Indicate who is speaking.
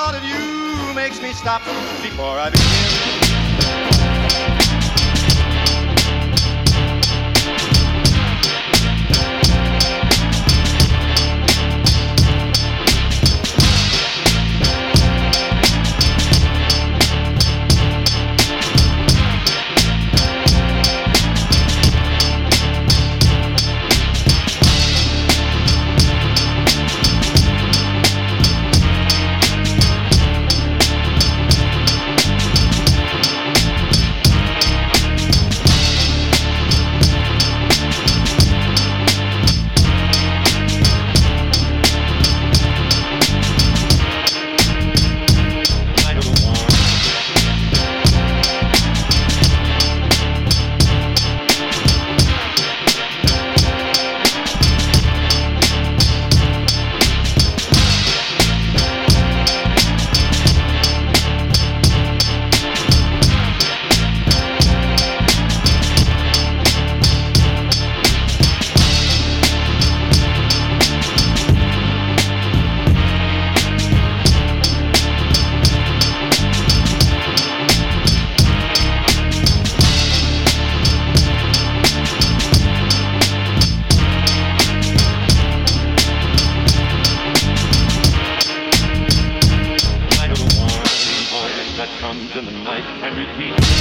Speaker 1: thought of you makes me stop before I begin. That comes in the night and repeats.